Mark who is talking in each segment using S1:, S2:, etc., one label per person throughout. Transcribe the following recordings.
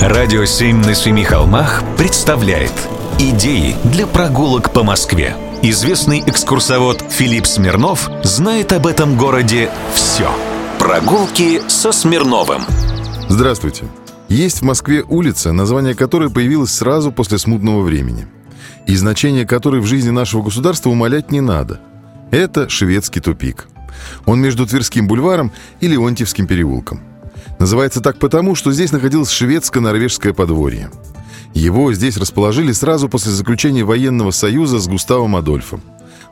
S1: Радио «Семь на семи холмах» представляет Идеи для прогулок по Москве. Известный экскурсовод Филипп Смирнов знает об этом городе все. Прогулки со Смирновым.
S2: Здравствуйте. Есть в Москве улица, название которой появилось сразу после смутного времени. И значение которой в жизни нашего государства умолять не надо. Это шведский тупик. Он между Тверским бульваром и Леонтьевским переулком. Называется так потому, что здесь находилось шведско-норвежское подворье. Его здесь расположили сразу после заключения военного союза с Густавом Адольфом.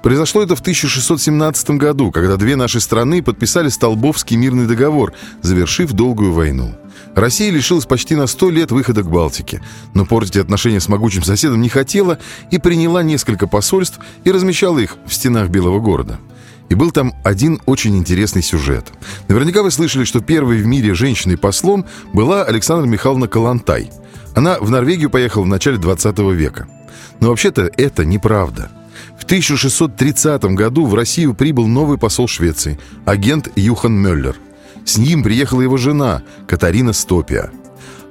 S2: Произошло это в 1617 году, когда две наши страны подписали Столбовский мирный договор, завершив долгую войну. Россия лишилась почти на сто лет выхода к Балтике, но портить отношения с могучим соседом не хотела и приняла несколько посольств и размещала их в стенах Белого города. И был там один очень интересный сюжет. Наверняка вы слышали, что первой в мире женщиной-послом была Александра Михайловна Калантай. Она в Норвегию поехала в начале 20 века. Но вообще-то это неправда. В 1630 году в Россию прибыл новый посол Швеции, агент Юхан Мюллер. С ним приехала его жена, Катарина Стопия.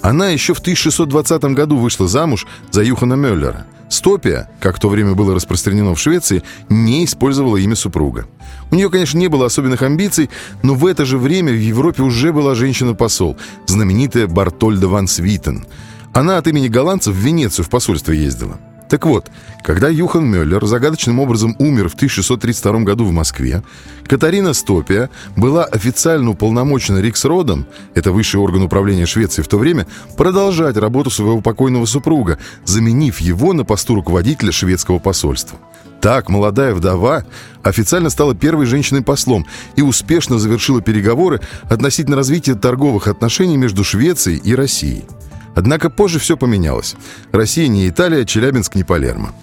S2: Она еще в 1620 году вышла замуж за Юхана Мюллера – Стопия, как в то время было распространено в Швеции, не использовала имя супруга. У нее, конечно, не было особенных амбиций, но в это же время в Европе уже была женщина-посол, знаменитая Бартольда ван Свитен. Она от имени голландцев в Венецию в посольство ездила. Так вот, когда Юхан Мюллер загадочным образом умер в 1632 году в Москве, Катарина Стопия была официально уполномочена Риксродом, это высший орган управления Швеции в то время, продолжать работу своего покойного супруга, заменив его на посту руководителя шведского посольства. Так молодая вдова официально стала первой женщиной-послом и успешно завершила переговоры относительно развития торговых отношений между Швецией и Россией. Однако позже все поменялось. Россия не Италия, Челябинск не Палермо.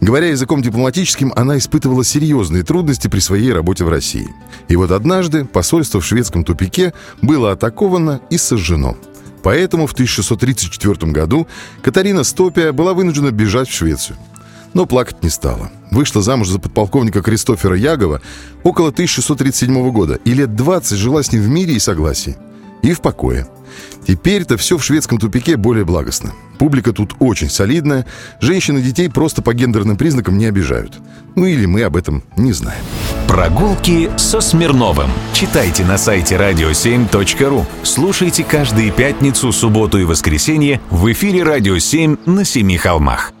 S2: Говоря языком дипломатическим, она испытывала серьезные трудности при своей работе в России. И вот однажды посольство в шведском тупике было атаковано и сожжено. Поэтому в 1634 году Катарина Стопия была вынуждена бежать в Швецию. Но плакать не стала. Вышла замуж за подполковника Кристофера Ягова около 1637 года и лет 20 жила с ним в мире и согласии. И в покое. Теперь-то все в шведском тупике более благостно. Публика тут очень солидная, женщин и детей просто по гендерным признакам не обижают. Ну или мы об этом не знаем.
S1: Прогулки со Смирновым. Читайте на сайте radio7.ru. Слушайте каждые пятницу, субботу и воскресенье в эфире «Радио 7» на Семи холмах.